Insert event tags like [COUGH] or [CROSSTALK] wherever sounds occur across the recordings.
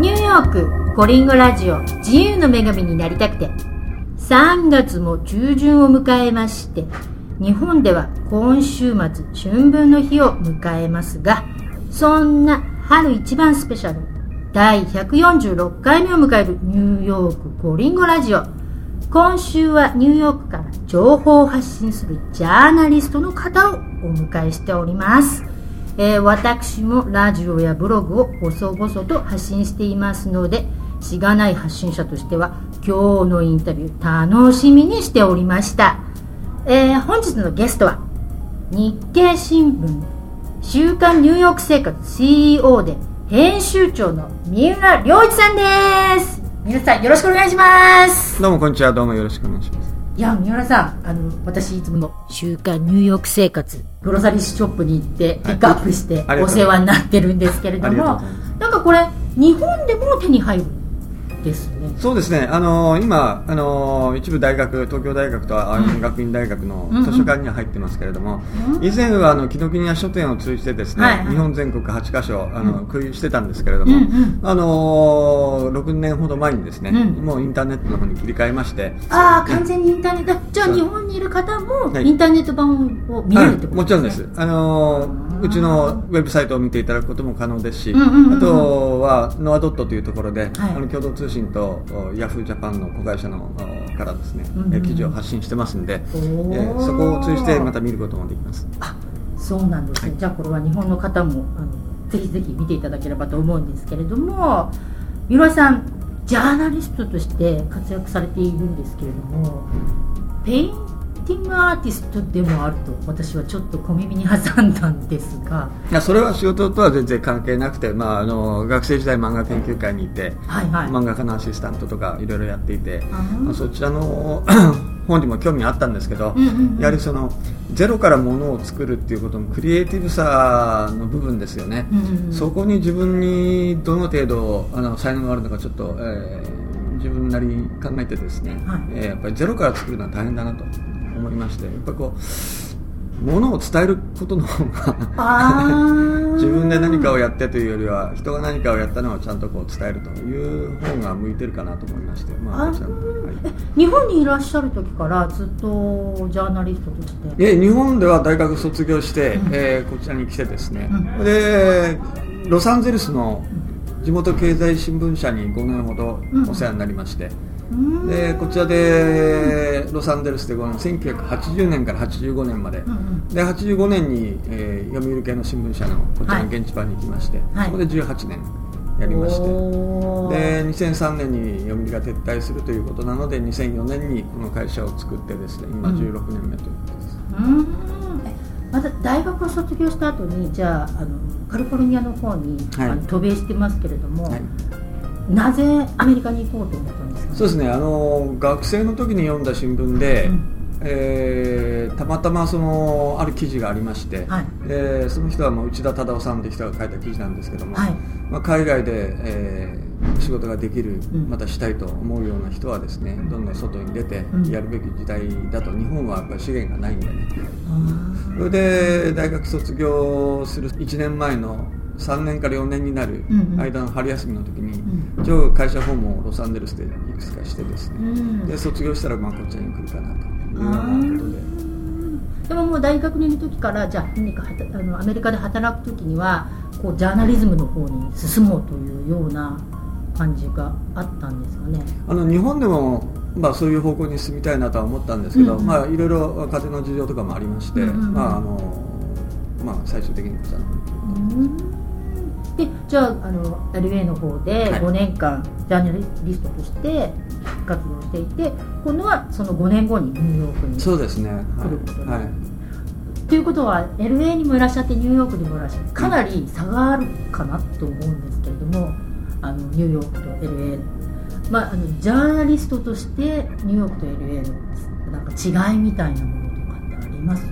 ニューヨークコリンゴラジオ自由の女神になりたくて。3月も中旬を迎えまして日本では今週末春分の日を迎えますがそんな春一番スペシャル第146回目を迎えるニューヨークコリンゴラジオ。今週はニューヨークから情報を発信するジャーナリストの方をお迎えしております。えー、私もラジオやブログを細々と発信していますのでしがない発信者としては今日のインタビュー楽しみにしておりました、えー、本日のゲストは日経新聞週刊ニューヨーク生活 CEO で編集長の三浦良一さんです。皆さんよろしくお願いします。どうもこんにちは。どうもよろしくお願いします。いや三浦さんあの私いつもの「週刊ニューヨーク生活」グロサリーショップに行ってピックアップしてお世話になってるんですけれども、なんかこれ日本でも手に入るですねそうですね、あのー、今、あのー、一部大学、東京大学と青山学院大学の図書館には入ってますけれども、うん。うん、以前はあの紀ノ国屋書店を通じてですね、はいはい、日本全国8カ所あの、空輸してたんですけれども、うんうん、あのー、6年ほど前にですね、うん、もうインターネットの方に切り替えまして、ああ、完全にインターネット、じゃあ日本にいる方もインターネット版を見れるってことですね、もちろんです。あのうちのウェブサイトを見ていただくことも可能ですし、うんうんうんうん、あとはノアドットというところで、はい、あの共同通信とヤフージャパンの子会社のからですね、うんうん、記事を発信してますんで、えー、そこを通じてまた見ることもできます。あそうなんですね、はい、じゃあこれは日本の方もあのぜひぜひ見ていただければと思うんですけれども三浦さんジャーナリストとして活躍されているんですけれどもペインティングアーティストでもあると私はちょっと小耳に挟んだんですが。いやそれは仕事とは全然関係なくて、まあ、あの学生時代漫画研究会にいて、はいはい、漫画家のアシスタントとかいろいろやっていて、まあ、そちらの [COUGHS] 本にも興味あったんですけど、うんうんうん、やはりそのゼロからものを作るっていうことのクリエイティブさの部分ですよね、うんうん、そこに自分にどの程度あの才能があるのかちょっと、えー、自分なりに考えてですね、はい、えー、やっぱりゼロから作るのは大変だなと思いましてやっぱこうものを伝えることの方が [LAUGHS] 自分で何かをやってというよりは人が何かをやったのをちゃんとこう伝えるという方が向いてるかなと思いまして、まあ、はい、日本にいらっしゃる時からずっとジャーナリストとして。え日本では大学卒業して、うん、えー、こちらに来てですね、うん、でロサンゼルスの地元経済新聞社に5年ほどお世話になりまして、うんでこちらでロサンゼルスで1980年から85年まで、うんうん、で85年に、えー、読売系の新聞社のこちらの現地版に行きまして、はい、そこで18年やりまして、で2003年に読売が撤退するということなので2004年にこの会社を作ってですね今16年目ということです、うん、また大学を卒業した後にじゃああのカリフォルニアの方に、はい、あの渡米してますけれども、はいなぜアメリカに行こうと思ったんですか、そうですね。あの学生の時に読んだ新聞で、うん、えー、たまたまそのある記事がありまして、はい、えその人はもう内田忠夫さんという人が書いた記事なんですけども、はい、まあ、海外で、えー、仕事ができる、またしたいと思うような人はですね、どんどん外に出てやるべき時代だと、日本はやっぱり資源がないんでね、それで大学卒業する1年前の3年から4年になる間の春休みの時に、一応会社訪問をロサンゼルスでいくつかしてですね、で卒業したらまあこっちに来るかなというようなことで。でももう大学にいる時からじゃあ何かあのアメリカで働く時にはこうジャーナリズムの方に進もうというような感じがあったんですかね。あの日本でも、まあ、そういう方向に進みたいなとは思ったんですけど、うん。うん、まあ、いろいろ家庭の事情とかもありまして、うんうん、まああのまあ、最終的にこちらの方に行ってでじゃああの LA の方で5年間ジャーナリストとして活動していて今度はその5年後にニューヨークにそうですね。来ることになる、はい。ということは LA にもいらっしゃってニューヨークにもいらっしゃってかなり差があるかなと思うんですけれどもあのニューヨークと LA まあ、あのジャーナリストとしてニューヨークと LA のなんか違いみたいなものとかってあります？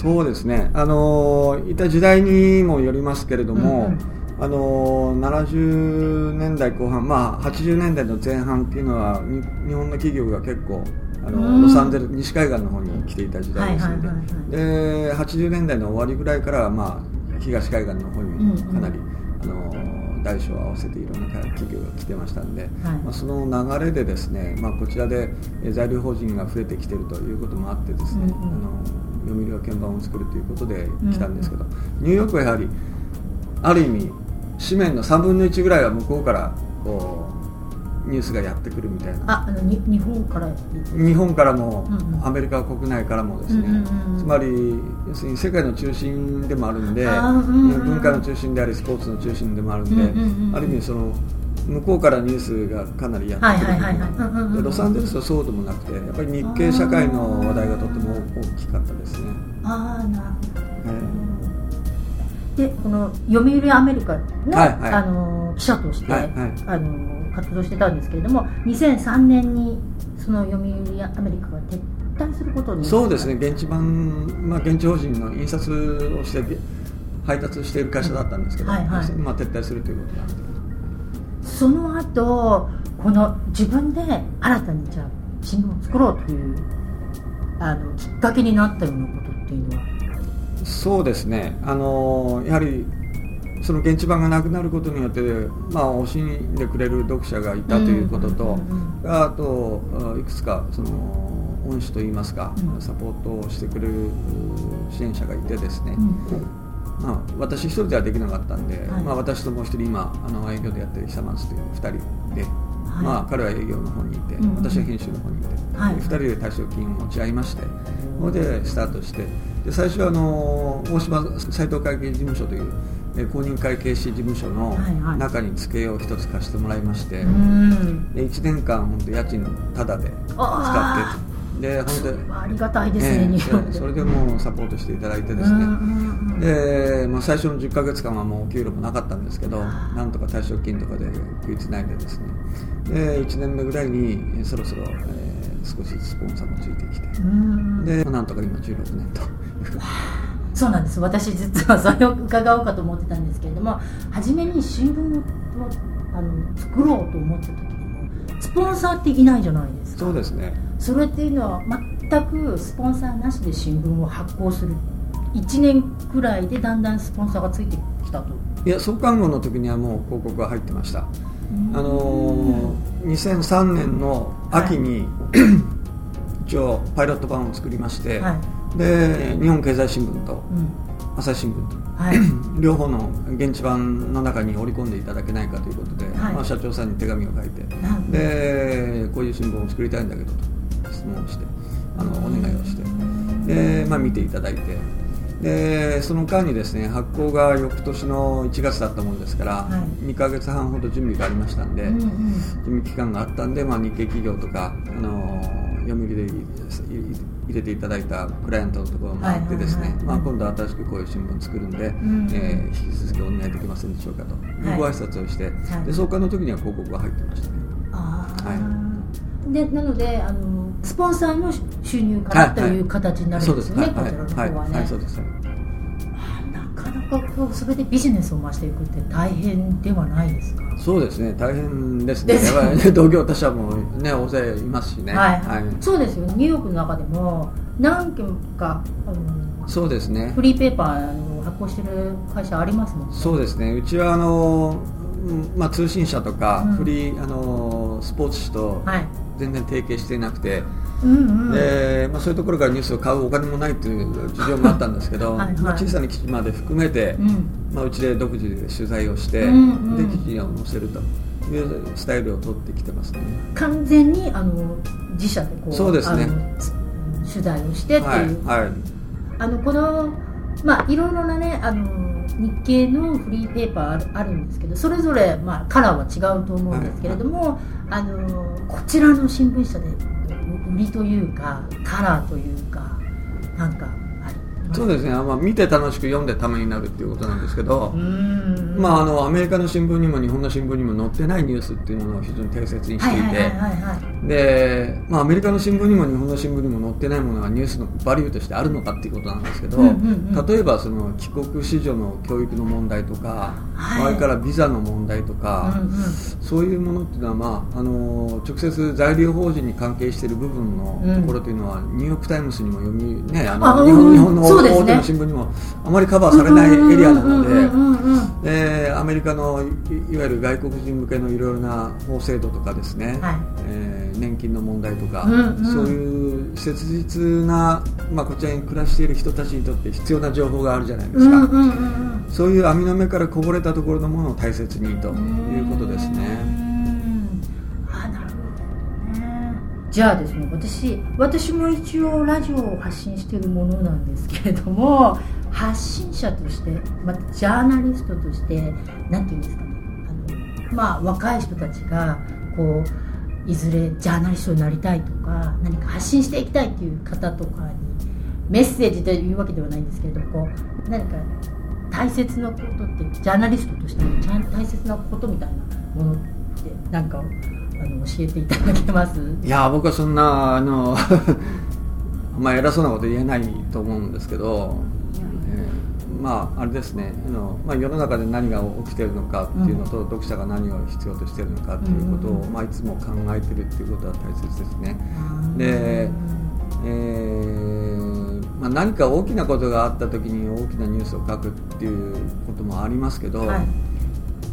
そうですね。あのいた時代にもよりますけれども、うんうんあの70年代後半、まあ、80年代の前半っていうのは日本の企業が結構あのロサンゼル西海岸の方に来ていた時代ですので,、で80年代の終わりぐらいから、まあ、東海岸の方にかなり、うん。うん、あの大小合わせていろんな企業が来てましたんで、はい、まあ、その流れでですね、まあ、こちらで在留邦人が増えてきているということもあってですね、うんうん、あの読売が鍵盤を作るということで来たんですけど、うんうん、ニューヨークはやはりある意味紙面の3分の1ぐらいは向こうからこうニュースがやってくるみたいな。ああの日本から日本からも、うんうん、アメリカ国内からもですね、うんうんうん、つまり要するに世界の中心でもあるんで、うんうん、文化の中心でありスポーツの中心でもあるんで、うんうんうん、ある意味その向こうからニュースがかなりやってくるでロサンゼルスはそうでもなくてやっぱり日系社会の話題がとても大きかったですね。ああなるほど、えーでこの読売アメリカのはいはい、あの記者として、はいはい、あの活動してたんですけれども2003年にその読売アメリカが撤退することにそうですね。現地版、まあ、現地法人の印刷をして配達している会社だったんですけど、はいはい、まあ、撤退するということなんでその後この自分で新たにじゃあ新聞を作ろうというあのきっかけになったようなことっていうのは？そうですね、あのやはりその現地版がなくなることによって、まあ、惜しんでくれる読者がいたということと、あといくつかその恩師といいますか、サポートをしてくれる支援者がいてですね、まあ、私一人ではできなかったんで、はい、まあ、私ともう一人今あの営業でやってる久松という2人で、はい、まあ、彼は営業の方にいて、うん、私は編集の方にいて、はい、2人で退職金を持ち合いましてそれでスタートしてで最初はあの大島斎藤会計事務所という公認会計士事務所の中に机を一つ貸してもらいまして、はいはい、で1年間本当家賃タダで使ってで本当にありがたいですね、えそれでもうサポートしていただいてですね、で、まあ、最初の10か月間はもう給料もなかったんですけどなんとか退職金とかで食いつないでですね。で1年目ぐらいにそろそろ、えー、少しスポンサーもついてきて。でなんとか今16年と。そうなんです。私実はそれを伺おうかと思ってたんですけれども初めに新聞をあの作ろうと思った時にもスポンサーっていないじゃないですか。そうですね。それっていうのは全くスポンサーなしで新聞を発行する。1年くらいでだんだんスポンサーがついてきたと。いや創刊号の時にはもう広告が入ってました。あのー、2003年の秋に、はい、[CLEARS THROAT] 一応パイロット版を作りまして、はい、で日本経済新聞と、朝日新聞と、はい、[CLEARS THROAT] 両方の現地版の中に織り込んでいただけないかということで、はい、まあ、社長さんに手紙を書いて、でこういう新聞を作りたいんだけどと質問をしてあのお願いをしてで、まあ、見ていただいてでその間にですね発行が翌年の1月だったものですから、はい、2か月半ほど準備がありましたんで、うんうん、準備期間があったんで、まあ、日系企業とか、あの読売で入れていただいたクライアントのところを回ってですね、まあ、今度は新しくこういう新聞を作るんで、うん、えー、引き続きお願いできませんでしょうかというご挨拶をして、はい、で創刊の時には広告が入ってましたね。はい、でなのであのスポンサーの収入からという形になるんですよね、こちらの方はね。はいそうですなかなかこうそれでビジネスを増していくって大変ではないですか？そうですね大変ですね。やっぱり同業他社もね大勢いますしね、はい、はい、そうですよニューヨークの中でも何件かあのそうですね。フリーペーパー発行してる会社ありますもんね。そうですね。うちはあのまあ、通信社とか、フリーあのスポーツ紙と全然提携していなくて、でまあ、そういうところからニュースを買うお金もないという事情もあったんですけどはい、まあ、小さな記事まで含めて、うん、まあ、うちで独自で取材をして、うんうん、で記事を載せるというスタイルを取ってきてますね。完全にあの自社でこうそうですね。取材をしてっていう、はい、はい、あのこのまあいろいろなねあの日系のフリーペーパーあるんですけどそれぞれ、まあ、カラーは違うと思うんですけれども、はいはい、あのこちらの新聞社で売りというかカラーというかなんかそうですね、まあ、見て楽しく読んでためになるっていうことなんですけど、まあ、あのアメリカの新聞にも日本の新聞にも載ってないニュースっていうものを非常に大切にしていてで、まあ、アメリカの新聞にも日本の新聞にも載ってないものがニュースのバリューとしてあるのかっていうことなんですけど、例えばその帰国子女の教育の問題とか、はい、からビザの問題とか、うんうん、そういうものっていうのは、まあ、あの直接在留邦人に関係している部分のところというのは、うん、ニューヨーク・タイムズにも読み、ね、あの日本の大大手の新聞にもあまりカバーされないエリアなのでアメリカのいわゆる外国人向けのいろいろな法制度とかですね、はい、えー、年金の問題とか、うんうん、そういう切実な、まあ、こちらに暮らしている人たちにとって必要な情報があるじゃないですか、そういう網の目からこぼれたところのものを大切にということですね。じゃあですね私私も一応ラジオを発信してるものなんですけれども発信者として、またジャーナリストとして何て言うんですかねあの、まあ、若い人たちがこういずれジャーナリストになりたいとか何か発信していきたいっていう方とかにメッセージというわけではないんですけれどこう何か大切なことってジャーナリストとしての大切なことみたいなものって何かあの教えていただけます？いや僕はそんなあの [LAUGHS] まあ偉そうなこと言えないと思うんですけど、えー、まああれですねあの、まあ、世の中で何が起きてるのかっていうのと、うん、読者が何を必要としてるのかっていうことを、うん、まあ、いつも考えてるっていうことは大切ですね。で、えーまあ、何か大きなことがあった時に大きなニュースを書くっていうこともありますけど、はい、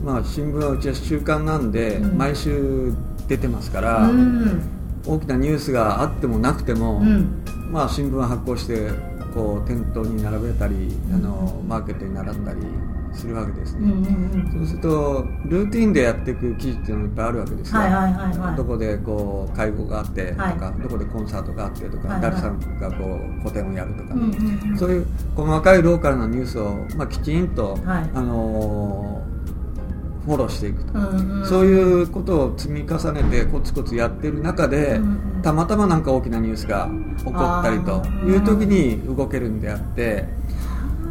まあ、新聞はうちは習慣なんで、うん、毎週出てますから、うん、大きなニュースがあってもなくても、うん、まあ、新聞は発行してこう店頭に並べたり、あのマーケットに並んだりするわけですね、そうするとルーティンでやっていく記事っていうのがいっぱいあるわけですよ、どこでこう会合があってとか、はい、どこでコンサートがあってとか、はいはい、誰さんがこう個展をやるとか、ね。そういう細かいローカルなニュースを、まあ、きちんと、はい、あのーフォローしていくと、うんうん、そういうことを積み重ねてコツコツやってる中で、うんうん、たまたま何か大きなニュースが起こったりという時に動けるんであって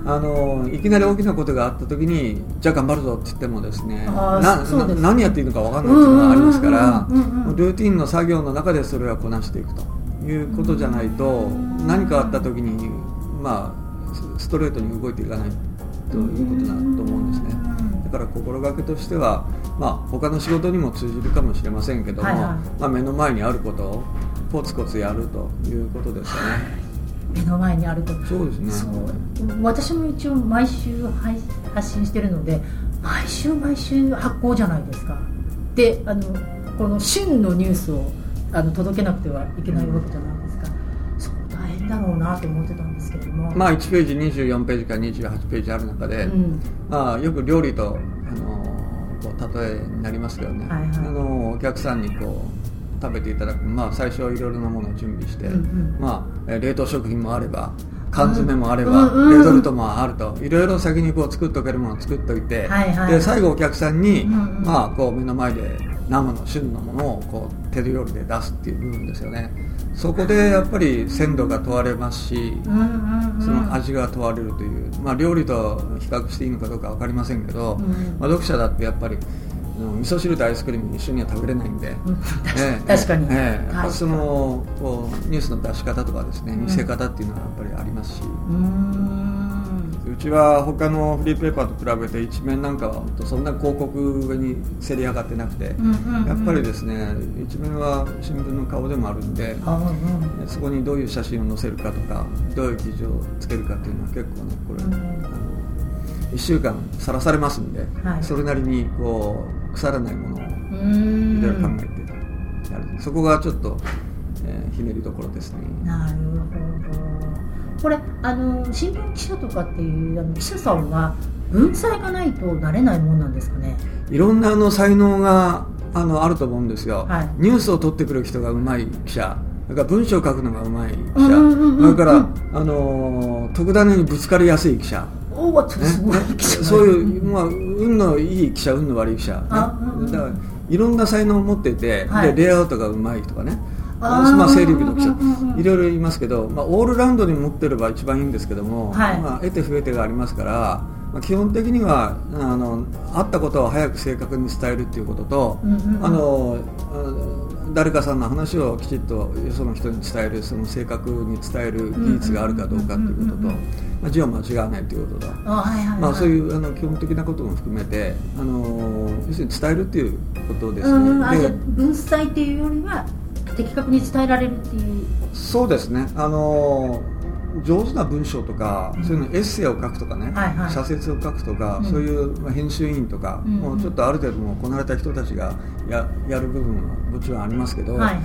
あのいきなり大きなことがあった時にじゃあ頑張るぞって言ってもですねな何やっていいのか分かんないっていうのがありますからルーティンの作業の中でそれはこなしていくと。いうことじゃないと何かあった時にまあストレートに動いていかないということだと思うんですね。だから心がけとしては、まあ、他の仕事にも通じるかもしれませんけども、はいはい、まあ、目の前にあることをコツコツやるということですよね。目の前にあると。そうですね。私も一応毎週発信してるので毎週毎週発行じゃないですか。であのこの旬のニュースをあの届けなくてはいけないわけじゃないですか、そう大変だろうなと思ってたんですけどもまあ1ページ24ページから28ページある中で、うん、まあ、よく料理とあのこう例えになりますけどね、はいはい、あのお客さんにこう食べていただく、まあ、最初はいろいろなものを準備して、うんうん、まあ、冷凍食品もあれば缶詰もあれば、うん、レトルトもあると。いろいろ先にこう作っておけるものを作っておいて、はいはい、で最後お客さんに、うんうん、まあ、こう目の前で生の旬のものをこう手料理で出すっていう部分ですよね。そこでやっぱり鮮度が問われますし、その味が問われるという、まあ、料理と比較していいのかどうか分かりませんけど、まあ、読者だってやっぱり味噌汁とアイスクリーム一緒には食べれないんで、[LAUGHS] 確かに、ええ、そのこうニュースの出し方とかですね見せ方っていうのはやっぱりありますし。うちは他のフリーペーパーと比べて一面なんかはそんな広告上にせり上がってなくて、やっぱりですね一面は新聞の顔でもあるんで、そこにどういう写真を載せるかとかどういう記事をつけるかっていうのは結構ねこれ、あの1週間さらされますんで、はい、それなりにこう腐らないものをいろいろ考えてやる。そこがちょっと、えー、ひねりどころですね。なるほど。これあの新聞記者とかっていうあの記者さんは文才がないとなれないもんなんですかね？いろんなあの才能があのあると思うんですよ、はい、ニュースを取ってくる人がうまい記者。だから文章を書くのがうまい記者、それから、あの特ダネにぶつかりやすい記者おね、そういう、まあ、運のいい記者運の悪い記者、ね、だからいろんな才能を持っていて、はい、でレイアウトがうまいとかね。まあ、整理部の記者。いろいろ言いますけど、まあ、オールラウンドに持ってれば一番いいんですけども、はい、まあ、得て増えてがありますから、まあ、基本的にはあのあったことを早く正確に伝えるっていうことと、あの誰かさんの話をきちっとよその人に伝えるその正確に伝える技術があるかどうかということと、まあ、字を間違わないということと、まあ、そういうあの基本的なことも含めてあの要するに伝えるっていうことですね。で文才っていうよりは的確に伝えられるっていう。そうですね。あの上手な文章とか、そういうのエッセイを書くとかね、はいはい、社説を書くとか、うん、そういう編集員とか、うん、もうちょっとある程度もこなれた人たちがややる部分はもちろんありますけど、はいは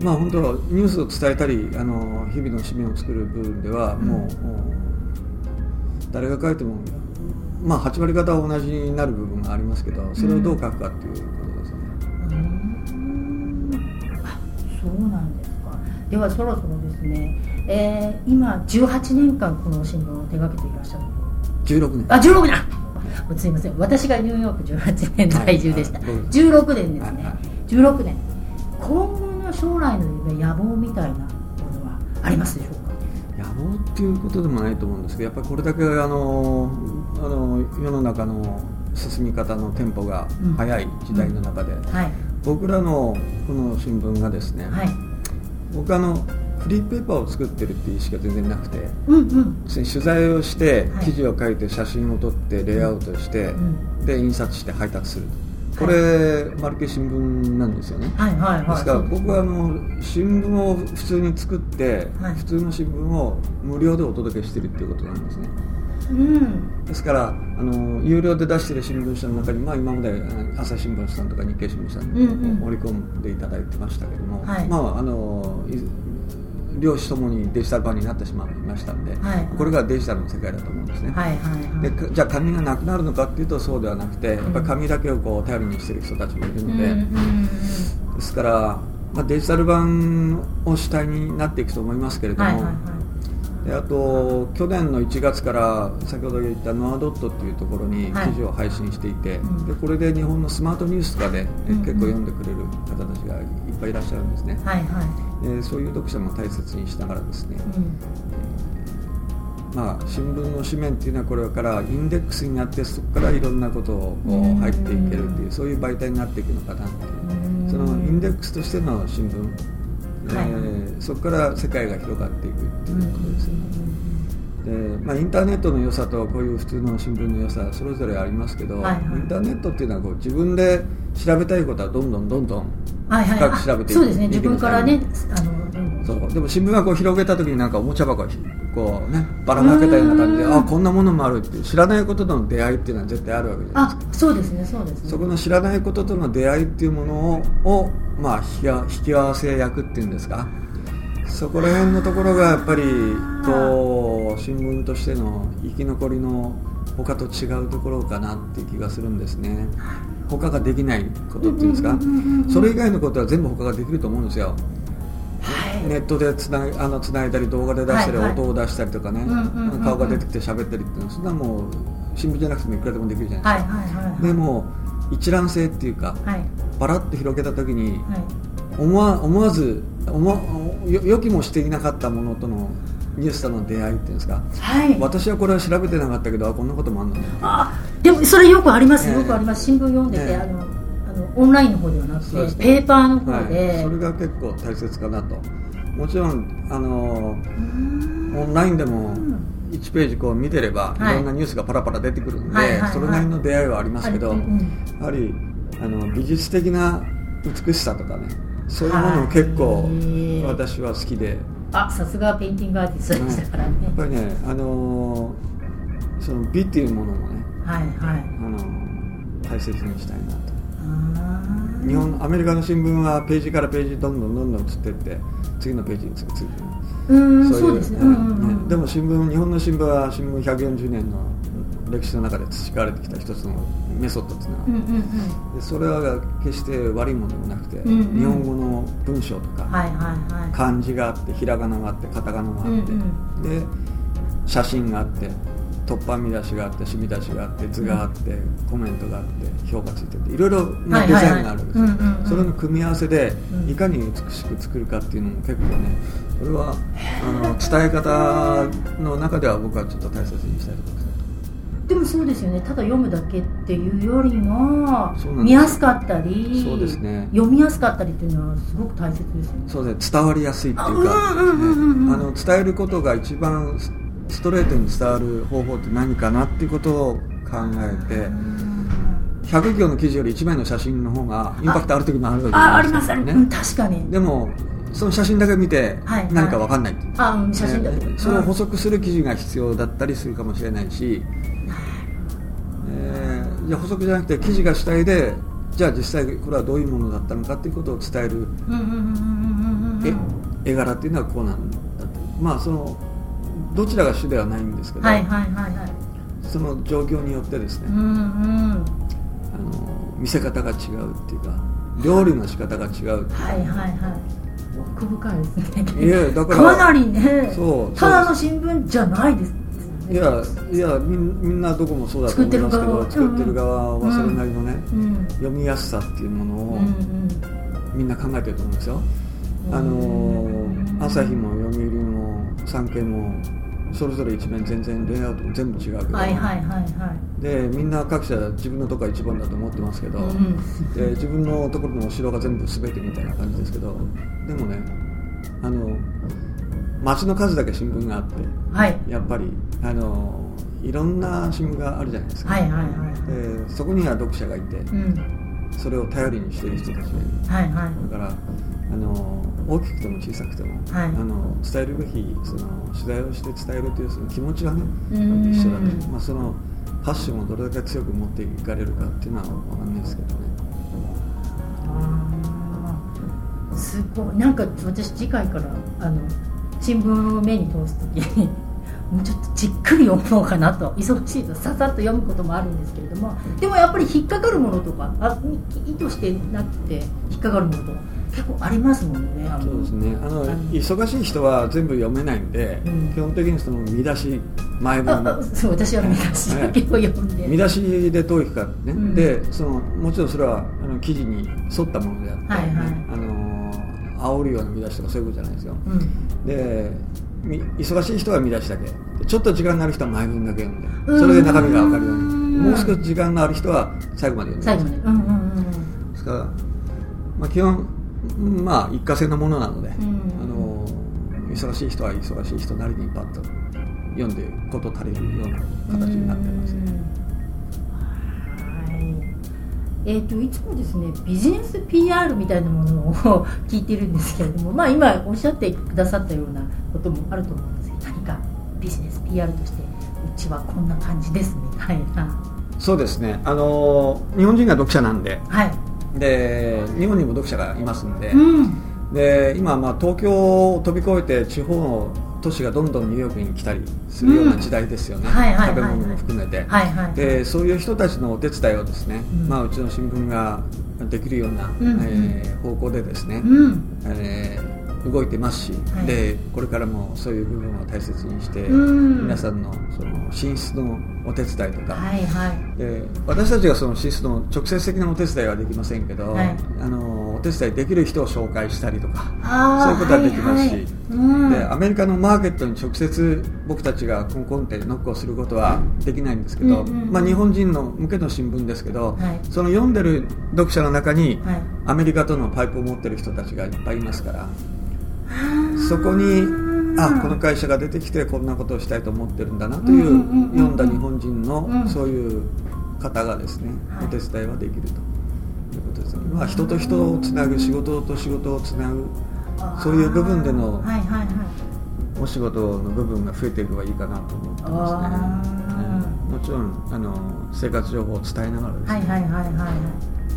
い、まあ本当ニュースを伝えたりあの日々の紙面を作る部分ではもう、うん、誰が書いてもまあ8割方は同じになる部分がありますけどそれをどう書くかっていうことですね。そうなんですか。ではそろそろですね、えー、今18年間この新聞を手掛けていらっしゃる。16年。あ16年。すいません。私がニューヨーク18年在住でした、はい、16年ですね、はい、16年。今後の将来の夢野望みたいなものはありますでしょうか？野望っていうことでもないと思うんですけどやっぱりこれだけあのあの世の中の進み方のテンポが速い時代の中で、うんうん。はい、僕らのこの新聞がですね、はい、僕あのフリーペーパーを作ってるっていう意識が全然なくて、うんうん、取材をして記事を書いて写真を撮ってレイアウトして、うん、で印刷して配達するこれ、はい、マルケ新聞なんですよね、はいはいはい、ですから僕はあの新聞を普通に作って、はい、普通の新聞を無料でお届けしてるっていうことなんですね。うん、ですからあの有料で出している新聞社の中に、まあ、今まで朝日新聞さんとか日経新聞さんに盛り込んでいただいてましたけども、うんうん、まああの両種ともにデジタル版になってしまいましたんで、はい、これがデジタルの世界だと思うんですね、はいはいはい、でじゃあ紙がなくなるのかっていうとそうではなくてやっぱり紙だけをこう頼りにしている人たちもいるので、うん、ですから、まあ、デジタル版を主体になっていくと思いますけれども、はいはいはい。であと去年の1月から先ほど言ったノアドットっていうところに記事を配信していて、はい、でこれで日本のスマートニュースとかで、結構読んでくれる方たちがいっぱいいらっしゃるんですね、はいはい、でそういう読者も大切にしながらですね、うん、まあ、新聞の紙面っていうのはこれからインデックスになってそこからいろんなことをこう入っていけるっていうそういう媒体になっていくのかなっていう。そのインデックスとしての新聞。はい、えー、そこから世界が広がっていくっていうことですよね。でまあ、インターネットの良さとこういう普通の新聞の良さそれぞれありますけど、はいはい、インターネットっていうのはこう自分で調べたいことはどんどんどんどん深く調べていく、はいはい、そうですね。自分からねあのそう。でも新聞がこう広げた時になんかおもちゃ箱こうねばらまけたような感じであこんなものもあるって知らないこととの出会いっていうのは絶対あるわけじゃないですか。あそうですね。そうですね。そこの知らないこととの出会いっていうものををまあ引き合わせ役っていうんですかそこら辺のところがやっぱりこう新聞としての生き残りの他と違うところかなっていう気がするんですね。他ができないことっていうんですか？それ以外のことは全部他ができると思うんですよ。ネットでつなあのつないだり動画で出したり、音を出したりとかね、顔が出てきて喋ったりっていうのはそんなもう新聞じゃなくてもいくらでもできるじゃないですか、でも一覧性っていうか、はい、バラッと広げた時に、思わ思わず予期もしていなかったものとのニュースとの出会いっていうんですか、はい、私はこれは調べてなかったけどこんなこともあるのあでもそれよくあります、よくあります。新聞読んでて、あのあのオンラインの方ではなくて、ね、ペーパーの方で、はい、それが結構大切かなと。もちろんあのオンラインでも1ページこう見てれば、い、ろんなニュースがパラパラ出てくるんで、それなりの出会いはありますけど、やはりあの美術的な美しさとかねそういうものも結構私は好きで。あさすがペインティングアーティストでしたからね、やっぱりねあのその美っていうものもね、はいはい、あの大切にしたいなと。日本アメリカの新聞はページからページどんどんどんどん移っていって次のページにつくつくうんそうですね、ね、でも新聞日本の新聞は新聞140年の歴史の中で培われてきた一つのメソッドっていうのは、うんうんうん、でそれは決して悪いものでもなくて、うんうん、日本語の文章とか、はいはいはい、漢字があってひらがながあってカタカナがあって、うんうん、で写真があって突破見出しがあって染み出しがあって図があって、コメントがあって評価ついてていろいろなデザインがあるんですよ、それの組み合わせでいかに美しく作るかっていうのも結構ねこれはあの伝え方の中では僕はちょっと大切にしたいところですでもそうですよね。ただ読むだけっていうよりも見やすかったりそうです、ね、読みやすかったりっていうのはすごく大切ですよね。そうです。ね伝わりやすいっていうか。伝えることが一番ストレートに伝わる方法って何かなっていうことを考えて100行の記事より1枚の写真の方がインパクトある時もあるわけですよ、ね、あありますあります。確かに。でもその写真だけ見て何か分かんない、はいはい、あ写真だけ、それを補足する記事が必要だったりするかもしれないし、えー、じゃ補足じゃなくて記事が主体でじゃあ実際これはどういうものだったのかっていうことを伝える絵柄っていうのはこうなんだとまあそのどちらが主ではないんですけど、その状況によってですね、あの見せ方が違うっていうか料理の仕方が違うっていうか、はいはいはい奥深いですねいやだからかなりねそうただの新聞じゃないですいやいやみみんなどこもそうだと思いますけど作ってる側は。それなりのね、うん、読みやすさっていうものを、みんな考えてると思うんですよ、あの朝日も読売も産経もそれぞれ一面全然レイアウトも全部違うけど、はいはいはいはい、でみんな各社自分のとこが一番だと思ってますけど、うん、で自分のところのお城が全部全てみたいな感じですけどでもねあの町の数だけ新聞があって、はい、やっぱりあのいろんな新聞があるじゃないですか、はいはいはい、でそこには読者がいて、うん、それを頼りにしている人たちがいる、はいはい、だからあの大きくても小さくても、はい、あの伝えるべきその取材をして伝えるというその気持ちはね一緒だと、まあ、そのパッションをどれだけ強く持っていかれるかっていうのは分かんないですけどね。すごい。なんか私次回からあの新聞を目に通す時に [LAUGHS] もうちょっとじっくり読もうかなと忙しいとささっと読むこともあるんですけれどもでもやっぱり引っかかるものとかあ意図してなくて引っかかるものとか結構ありますもんね。そうですね。あの忙しい人は全部読めないんで、うん、基本的にその見出し前文そう私は見出しだけを読んで、見出しでどういくかね、うん、でそのもちろんそれはあの記事に沿ったものであって、はいはい、あの煽るような見出しとかそういうことじゃないですよ、うん、で忙しい人は見出しだけ。ちょっと時間がある人は前文だけ読んで。それで中身が分かるように。もう少し時間のある人は最後まで読んで。最後まで、うんうんうん、ですから、まあ、基本まあ一過性のものなので、うん、あの忙しい人は忙しい人なりにパッと読んで事足りるような形になってます、ね、えーと、いつもですねビジネス PR みたいなものを聞いてるんですけれども、まあ、今おっしゃってくださったようなこともあると思うんですけど何かビジネス PR としてうちはこんな感じですみたいな。そうですね。あの日本人が読者なんで,、はい、で日本にも読者がいますんでうん、で今、まあ、東京を飛び越えて地方の都市がどんどんニューヨークに来たりするような時代ですよね、食べ物も含めて、はいはい、でそういう人たちのお手伝いをですね、うん、まあ、うちの新聞ができるような、うん、えー、方向でですね、うん、えー動いてますし、はい、でこれからもそういう部分を大切にして、皆さんのその進出のお手伝いとか、はいはい、で私たちがその進出の直接的なお手伝いはできませんけど、はい、あのお手伝いできる人を紹介したりとかそういうことはできますし、はいはい、でアメリカのマーケットに直接僕たちがコンコンってノックをすることはできないんですけど、うんうんうん、まあ、日本人の向けの新聞ですけど、その読んでる読者の中に、アメリカとのパイプを持ってる人たちがいっぱいいますから。そこにあこの会社が出てきてこんなことをしたいと思ってるんだなという読んだ日本人のそういう方がですねお手伝いはできると。いうことですね、まあ、人と人をつなぐ仕事と仕事をつなぐそういう部分でのお仕事の部分が増えていけばいいかなと思ってますね。もちろんあの生活情報を伝えながらですね。はいはいはいはい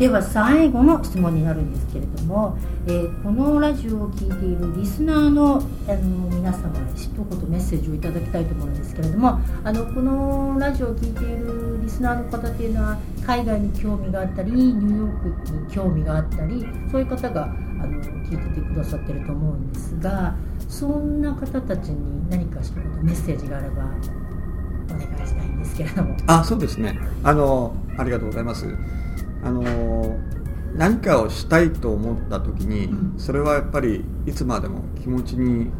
では最後の質問になるんですけれども、えー、このラジオを聴いているリスナーのあの皆様へ一言メッセージをいただきたいと思うんですけれどもあのこのラジオを聴いているリスナーの方っていうのは海外に興味があったりニューヨークに興味があったりそういう方があの聞いててくださってると思うんですがそんな方たちに何か一言メッセージがあればお願いしたいんですけれども。あそうですね。あのありがとうございます。あの何かをしたいと思った時に、それはやっぱりいつまでも気持ちに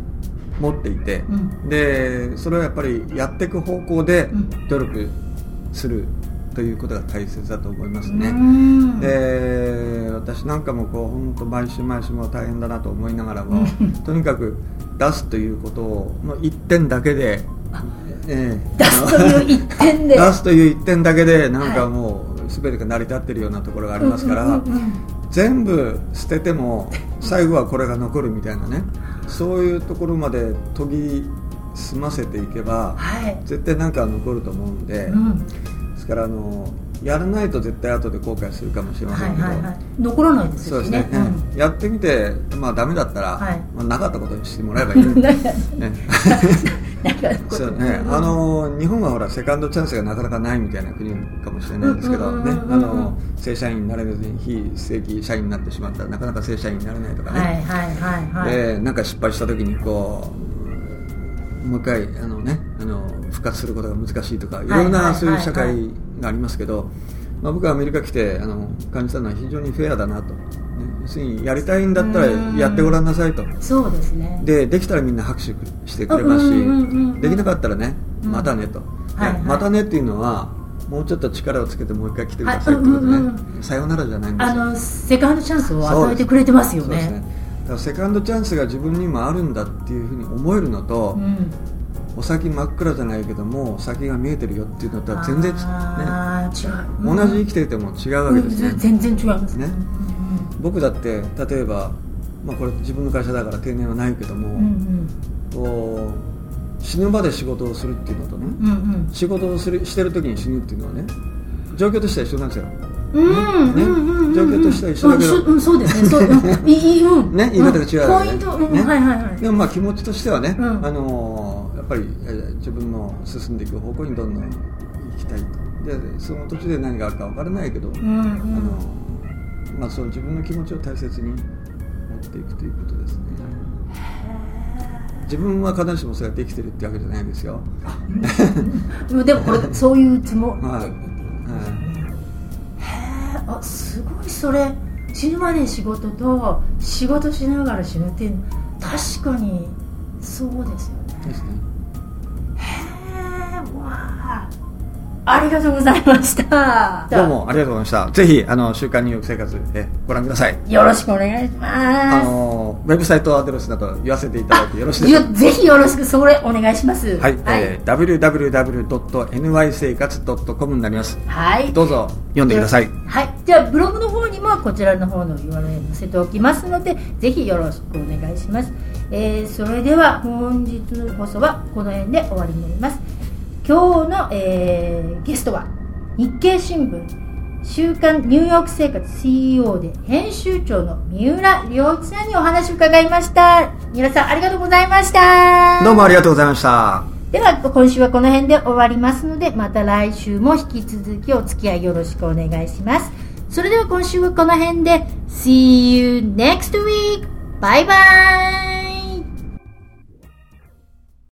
持っていて、うん、でそれはやっぱりやっていく方向で努力するということが大切だと思いますね。で私なんかもこう本当毎週毎週も大変だなと思いながらもとにかく出すということをもう1点だけで、えー、出すという1点で。[LAUGHS] 出すという1点だけでなんかもう、はい全てが成り立っているようなところがありますから、全部捨てても最後はこれが残るみたいなね。そういうところまで研ぎ澄ませていけば、はい、絶対何か残ると思うんで、うん、ですからあのやらないと絶対後で後悔するかもしれませんけど、はいはいはい、残らないですよね。そうですね、うん、やってみて、まあ、ダメだったら、はい、まあ、なかったことにしてもらえばいい [LAUGHS] ね [LAUGHS] そうね、あの日本はほらセカンドチャンスがなかなかないみたいな国かもしれないんですけど、ね、あの正社員になれずに非正規社員になってしまったらなかなか正社員になれないとかね、はいはいはいはい、でなんか失敗した時にこうもう一回あの、ね、あの復活することが難しいとかいろんなそういう社会がありますけど、まあ、僕はアメリカ来てあの感じたのは非常にフェアだなと。要するにやりたいんだったらやってごらんなさいと。そうですね。でできたらみんな拍手してくれますし、できなかったらねまたねと、はいはい、またねっていうのはもうちょっと力をつけてもう一回来てくださいってことでね、さよならじゃないんですあのセカンドチャンスを与えてくれてますよね。ねだからセカンドチャンスが自分にもあるんだっていうふうに思えるのと、うん、お先真っ暗じゃないけども先が見えてるよっていうのとは全然、ね、違う、同じ生きてても違うわけですね、うん、全然違います。ね、僕だって例えば、まあ、これ自分の会社だから定年はないけども、うんうん、死ぬまで仕事をするっていうのとね、うんうん、仕事をするしてる時に死ぬっていうのはね状況としては一緒なんですよ。うん、ね、状況としては一緒だけど、うん、そうですね。そういい、うん、[LAUGHS] ね言い方が違う、ポインはいはいはい。でもまあ気持ちとしてはね、あのやっぱり自分の進んでいく方向にどんどん行きたいと。でその途中で何があるか分からないけど、あのまあ、その自分の気持ちを大切に持っていくということですね。自分は必ずしもそれができてるってわけじゃないんですよ。でもこれそういうつもり、[LAUGHS] はい。はい、へえあすごいそれ。死ぬまで仕事と仕事しながら死ぬっていう確かにそうですよね。ですねありがとうございました。[LAUGHS] どうもありがとうございました。ぜひあの週刊ニューヨーク生活えご覧ください。よろしくお願いします。あのウェブサイトアドレスなど言わせていただいてよろしいですか？ぜひよろしくそれお願いします。はい、はい、えー、www.ny 生活 .com になります。はい。どうぞ読んでください。はい。じゃあブログの方にもこちらの方の URL 載せておきますのでぜひよろしくお願いします、えー、それでは本日の放送はこの辺で終わりになります今日の、えー、ゲストは日経新聞週刊ニューヨーク生活 CEO で編集長の三浦良一さんにお話を伺いました。三浦さんありがとうございました。どうもありがとうございました。では今週はこの辺で終わりますのでまた来週も引き続きお付き合いよろしくお願いします。それでは今週はこの辺で See you next week! バイバイ